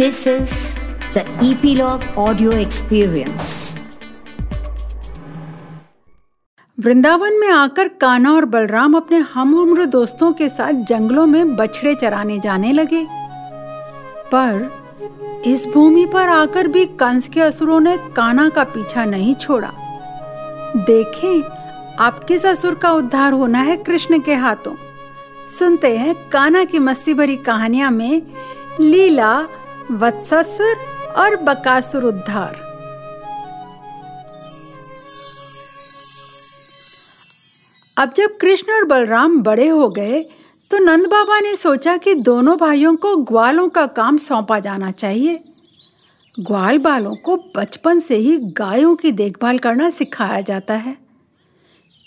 This is the Epilogue Audio Experience. Vrindavan में आकर काना और बलराम अपने हम उम्र दोस्तों के साथ जंगलों में बछड़े चराने जाने लगे। पर इस भूमि पर आकर भी कंस के असुरों ने काना का पीछा नहीं छोड़ा। देखें आपके ससुर का उद्धार होना है कृष्ण के हाथों। सुनते हैं काना की मस्ती भरी कहानियाँ में लीला वत्सासुर और बकासुर उद्धार। अब जब कृष्ण और बलराम बड़े हो गए तो नंद बाबा ने सोचा कि दोनों भाइयों को ग्वालों का काम सौंपा जाना चाहिए। ग्वाल बालों को बचपन से ही गायों की देखभाल करना सिखाया जाता है।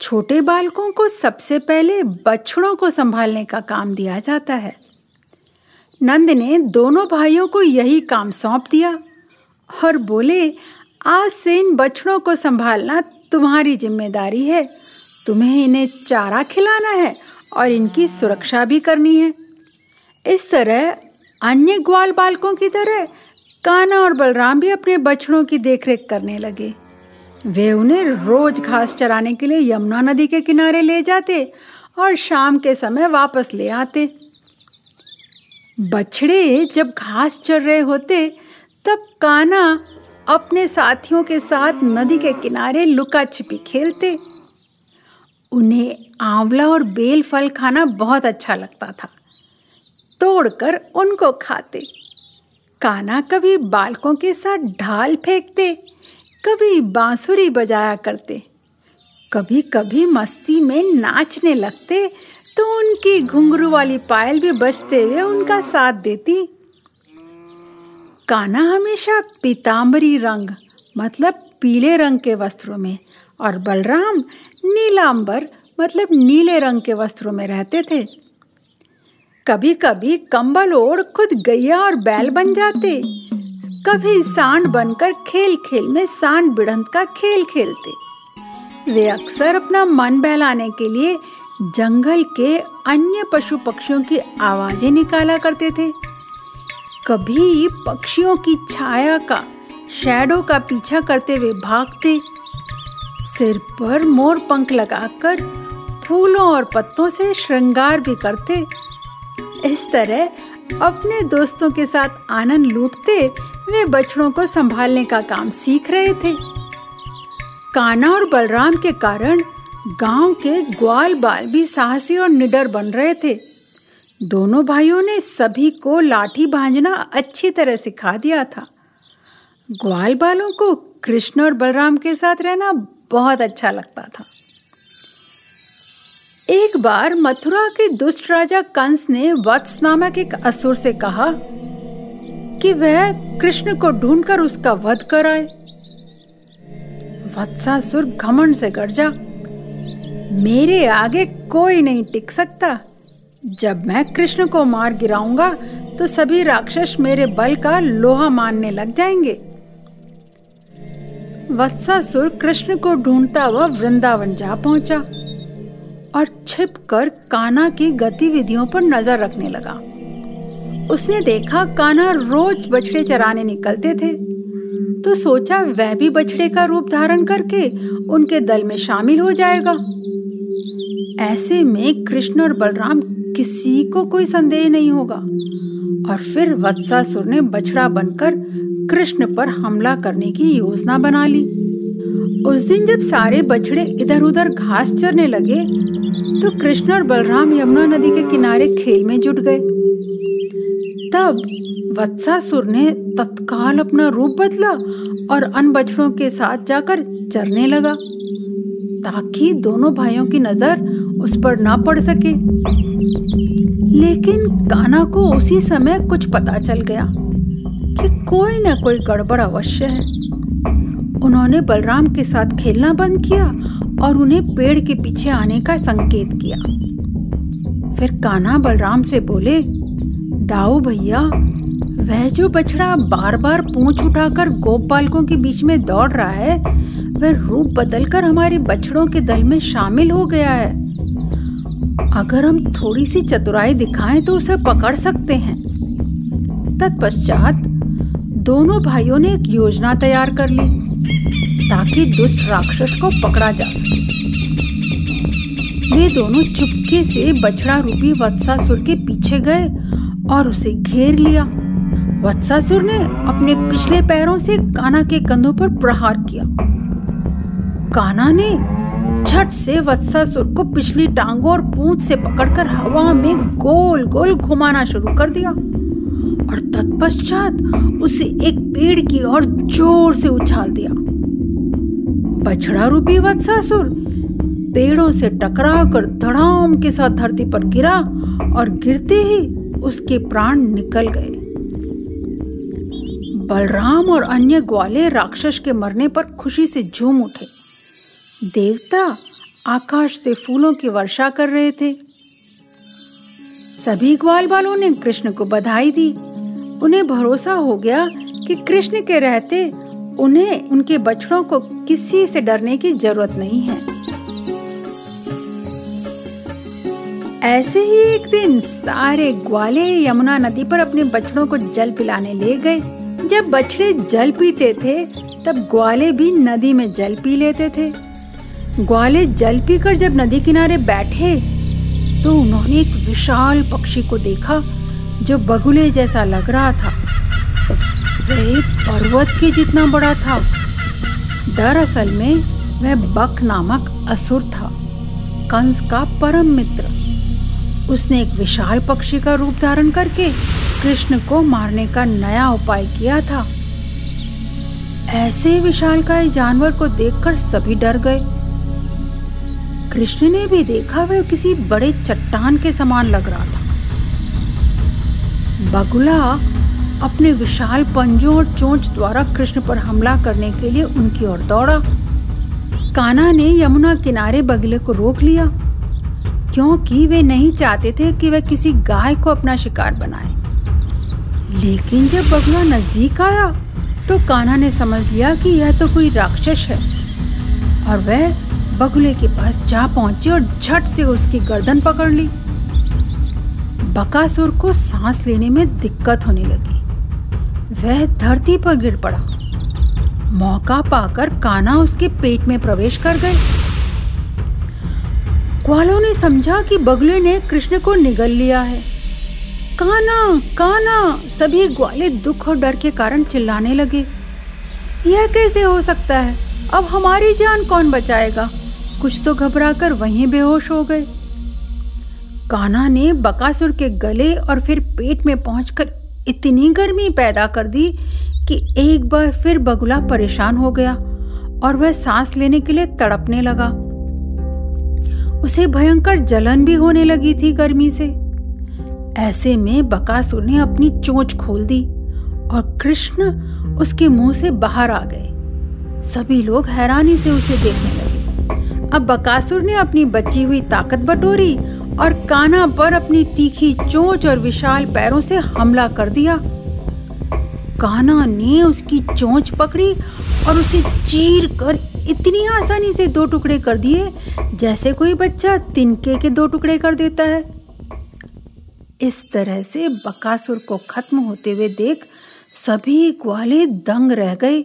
छोटे बालकों को सबसे पहले बछड़ों को संभालने का काम दिया जाता है। नंद ने दोनों भाइयों को यही काम सौंप दिया और बोले, आज से इन बछड़ों को संभालना तुम्हारी ज़िम्मेदारी है। तुम्हें इन्हें चारा खिलाना है और इनकी सुरक्षा भी करनी है। इस तरह अन्य ग्वाल बालकों की तरह काना और बलराम भी अपने बछड़ों की देखरेख करने लगे। वे उन्हें रोज घास चराने के लिए यमुना नदी के किनारे ले जाते और शाम के समय वापस ले आते। बछड़े जब घास चर रहे होते, तब काना अपने साथियों के साथ नदी के किनारे लुका छिपी खेलते। उन्हें आंवला और बेल फल खाना बहुत अच्छा लगता था। तोड़कर उनको खाते। काना कभी बालकों के साथ ढाल फेंकते, कभी बांसुरी बजाया करते कभी कभी मस्ती में नाचने लगते तो उनकी घुंघरू वाली पायल भी बजते हुए उनका साथ देती। काना हमेशा पीताम्बरी रंग मतलब पीले रंग के वस्त्रों में, और बलराम नीलांबर मतलब नीले रंग के वस्त्रों में रहते थे। कभी कभी कंबल ओढ़ खुद गैया और बैल बन जाते। कभी सांड बनकर खेल खेल में सांड बिड़ंत का खेल खेलते। वे अक्सर अपना मन बहलाने के लिए जंगल के अन्य पशु पक्षियों की आवाज़ें निकाला करते थे। कभी पक्षियों की छाया का, शैडो का पीछा करते हुए भागते। सिर पर मोर पंख लगाकर फूलों और पत्तों से श्रृंगार भी करते। इस तरह अपने दोस्तों के साथ आनंद लूटते वे बछड़ों को संभालने का काम सीख रहे थे। काना और बलराम के कारण गाँव के ग्वाल बाल भी साहसी और निडर बन रहे थे। दोनों भाइयों ने सभी को लाठी भांजना अच्छी तरह सिखा दिया था। ग्वाल बालों को कृष्ण और बलराम के साथ रहना बहुत अच्छा लगता था। एक बार मथुरा के दुष्ट राजा कंस ने वत्स नामक एक असुर से कहा कि वह कृष्ण को ढूंढकर उसका वध कराए। वत्सासुर घमंड से गरजा। मेरे आगे कोई नहीं टिक सकता। जब मैं कृष्ण को मार गिराऊँगा तो सभी राक्षस मेरे बल का लोहा मानने लग जाएँगे। वत्सासुर कृष्ण को ढूंढता हुआ वृंदावन जा पहुँचा और छिप कर काना की गतिविधियों पर नज़र रखने लगा। उसने देखा काना रोज बछड़े चराने निकलते थे तो सोचा वह भी बछड़े का रूप धारण करके उनके दल में शामिल हो जाएगा। ऐसे में कृष्ण और बलराम किसी को कोई संदेह नहीं होगा। और फिर वत्सासुर ने बछड़ा बनकर कृष्ण पर हमला करने की योजना बना ली। उस दिन जब सारे बछड़े इधर उधर घास चरने लगे तो कृष्ण और बलराम यमुना नदी के किनारे खेल में जुट गए। तब वत्सासुर ने तत्काल अपना रूप बदला और अन बछड़ों के साथ जाकर चरने लगा। ताकि दोनों भाइयों की नज़र उस पर ना पड़ सके। लेकिन काना को उसी समय कुछ पता चल गया कि कोई न कोई गड़बड़ अवश्य है। उन्होंने बलराम के साथ खेलना बंद किया और उन्हें पेड़ के पीछे आने का संकेत किया। फिर कान्हा बलराम से बोले, दाऊ भैया, वह जो बछड़ा बार बार पूंछ उठाकर गोप बालकों के बीच में दौड़ रहा है वह रूप बदलकर हमारे बछड़ों के दल में शामिल हो गया है। अगर हम थोड़ी सी चतुराई दिखाएँ तो उसे पकड़ सकते हैं। तत्पश्चात दोनों भाइयों ने एक योजना तैयार कर ली, ताकि दुष्ट राक्षस को पकड़ा जा सके। वे दोनों चुपके से बछड़ा रूपी वत्सासुर के पीछे गए और उसे घेर लिया। वत्सासुर ने अपने पिछले पैरों से काना के कंधों पर प्रहार किया। काना ने झट से वत्सासुर को पिछली टांगों और पूंछ से पकड़कर हवा में गोल गोल घुमाना शुरू कर दिया। और तत्पश्चात उसे एक पेड़ की ओर ज़ोर से उछाल दिया। बछड़ा रूपी वत्सासुर पेड़ों से टकरा कर धड़ाम के साथ धरती पर गिरा और गिरते ही उसके प्राण निकल गए। बलराम और अन्य ग्वाले राक्षस के मरने पर खुशी से झूम उठे। देवता आकाश से फूलों की वर्षा कर रहे थे। सभी ग्वाल वालों ने कृष्ण को बधाई दी। उन्हें भरोसा हो गया कि कृष्ण के रहते उन्हें उनके बछड़ों को किसी से डरने की ज़रूरत नहीं है। ऐसे ही एक दिन सारे ग्वाले यमुना नदी पर अपने बछड़ों को जल पिलाने ले गए। जब बछड़े जल पीते थे, तब ग्वाले भी नदी में जल पी लेते थे। ग्वाले जल पीकर जब नदी किनारे बैठे तो उन्होंने एक विशाल पक्षी को देखा, जो बगुले जैसा लग रहा था। वह एक पर्वत के जितना बड़ा था। दरअसल में वह बक नामक असुर था, कंस का परम मित्र। उसने एक विशाल पक्षी का रूप धारण करके कृष्ण को मारने का नया उपाय किया था। ऐसे विशाल का जानवर को देखकर सभी डर गए। कृष्ण ने भी देखा वह किसी बड़े चट्टान के समान लग रहा था। बगुला अपने विशाल पंजों और चोंच द्वारा कृष्ण पर हमला करने के लिए उनकी ओर दौड़ा। काना ने यमुना किनारे बगुले को रोक लिया, क्योंकि वे नहीं चाहते थे कि वह किसी गाय को अपना शिकार बनाए। लेकिन जब बगुला नज़दीक आया तो काना ने समझ लिया कि यह तो कोई राक्षस है, और वह बगुले के पास जा पहुँची और झट से उसकी गर्दन पकड़ ली। बकासुर को सांस लेने में दिक्कत होने लगी। वह धरती पर गिर पड़ा। मौका पाकर काना उसके पेट में प्रवेश कर गए ग्वालों ने समझा कि बगुले ने कृष्ण को निगल लिया है। काना काना सभी ग्वाले दुख और डर के कारण चिल्लाने लगे। यह कैसे हो सकता है? अब हमारी जान कौन बचाएगा? कुछ तो घबराकर वहीं बेहोश हो गए। काना ने बकासुर के गले और फिर पेट में पहुंचकर इतनी गर्मी पैदा कर दी कि एक बार फिर बगुला परेशान हो गया और वह सांस लेने के लिए तड़पने लगा। उसे भयंकर जलन भी होने लगी थी गर्मी से। ऐसे में बकासुर ने अपनी चोंच खोल दी और कृष्ण उसके मुँह से बाहर आ गए। सभी लोग हैरानी से उसे देखने अब बकासुर ने अपनी बची हुई ताकत बटोरी और काना पर अपनी तीखी चोंच और विशाल पैरों से हमला कर दिया। काना ने उसकी चोंच पकड़ी और उसे चीर कर इतनी आसानी से दो टुकड़े कर दिए जैसे कोई बच्चा तिनके के दो टुकड़े कर देता है। इस तरह से बकासुर को खत्म होते हुए देख सभी ग्वाले दंग रह गए।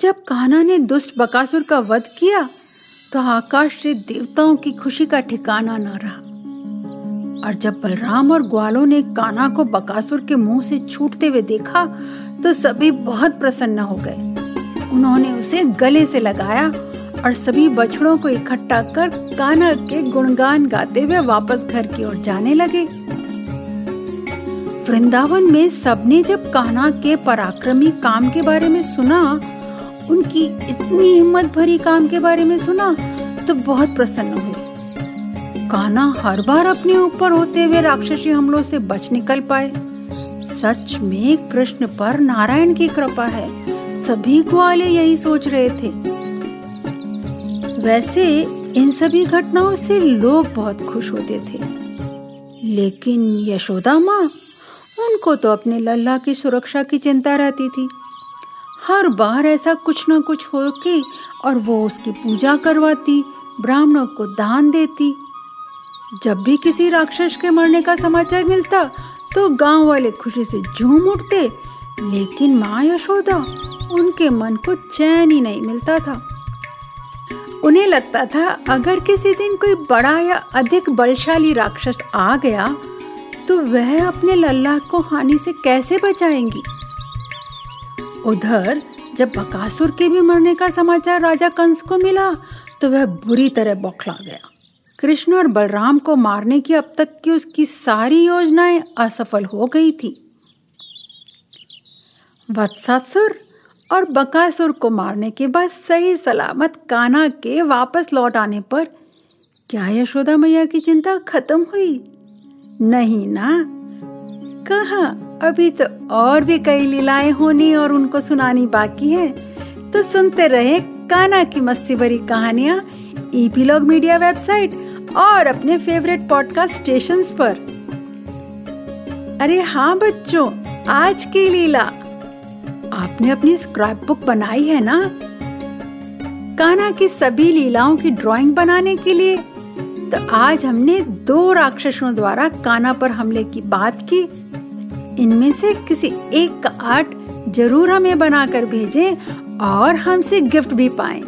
जब काना ने दुष्ट बकासुर का वध किया तो आकाश से देवताओं की खुशी का ठिकाना न रहा। और जब बलराम और ग्वालों ने काना को बकासुर के मुँह से छूटते हुए देखा तो सभी बहुत प्रसन्न हो गए। उन्होंने उसे गले से लगाया और सभी बछड़ों को इकट्ठा कर काना के गुणगान गाते हुए वापस घर की ओर जाने लगे। वृंदावन में सबने जब कान्हा के पराक्रमी काम के बारे में सुना उनकी इतनी हिम्मत भरी काम के बारे में सुना तो बहुत प्रसन्न हुए काना हर बार अपने ऊपर होते हुए राक्षसी हमलों से बच निकल पाए। सच में कृष्ण पर नारायण की कृपा है। सभी ग्वाले यही सोच रहे थे। वैसे इन सभी घटनाओं से लोग बहुत खुश होते थे। लेकिन यशोदा माँ, उनको तो अपने लल्ला की सुरक्षा की चिंता रहती थी। हर बार ऐसा कुछ ना कुछ हो के और वो उसकी पूजा करवाती, ब्राह्मणों को दान देती। जब भी किसी राक्षस के मरने का समाचार मिलता तो गाँव वाले खुशी से झूम उठते, लेकिन माँ यशोदा उनके मन को चैन ही नहीं मिलता था। उन्हें लगता था, अगर किसी दिन कोई बड़ा या अधिक बलशाली राक्षस आ गया तो वह अपने लल्ला को हानि से कैसे बचाएँगी? उधर, जब बकासुर के भी मरने का समाचार राजा कंस को मिला तो वह बुरी तरह बौखला गया। कृष्ण और बलराम को मारने की अब तक की उसकी सारी योजनाएँ असफल हो गई थी। वत्सासुर और बकासुर को मारने के बाद सही सलामत कान्हा के वापस लौट आने पर क्या यशोदा मैया की चिंता खत्म हुई? नहीं ना। कहा अभी तो और भी कई लीलाएँ होनी और उनको सुनानी बाकी है। तो सुनते रहे काना की मस्ती भरी कहानियाँ ईपीलॉग मीडिया वेबसाइट और अपने फेवरेट पॉडकास्ट स्टेशंस पर। अरे हाँ बच्चों, आज की लीला। आपने अपनी स्क्रैप बुक बनाई है ना? काना की सभी लीलाओं की ड्राइंग बनाने के लिए तो आज हमने दो राक्षसों द्वारा काना पर हमले की बात की। इनमें से किसी एक का आर्ट ज़रूर हमें बनाकर भेजें और हमसे गिफ्ट भी पाएँ।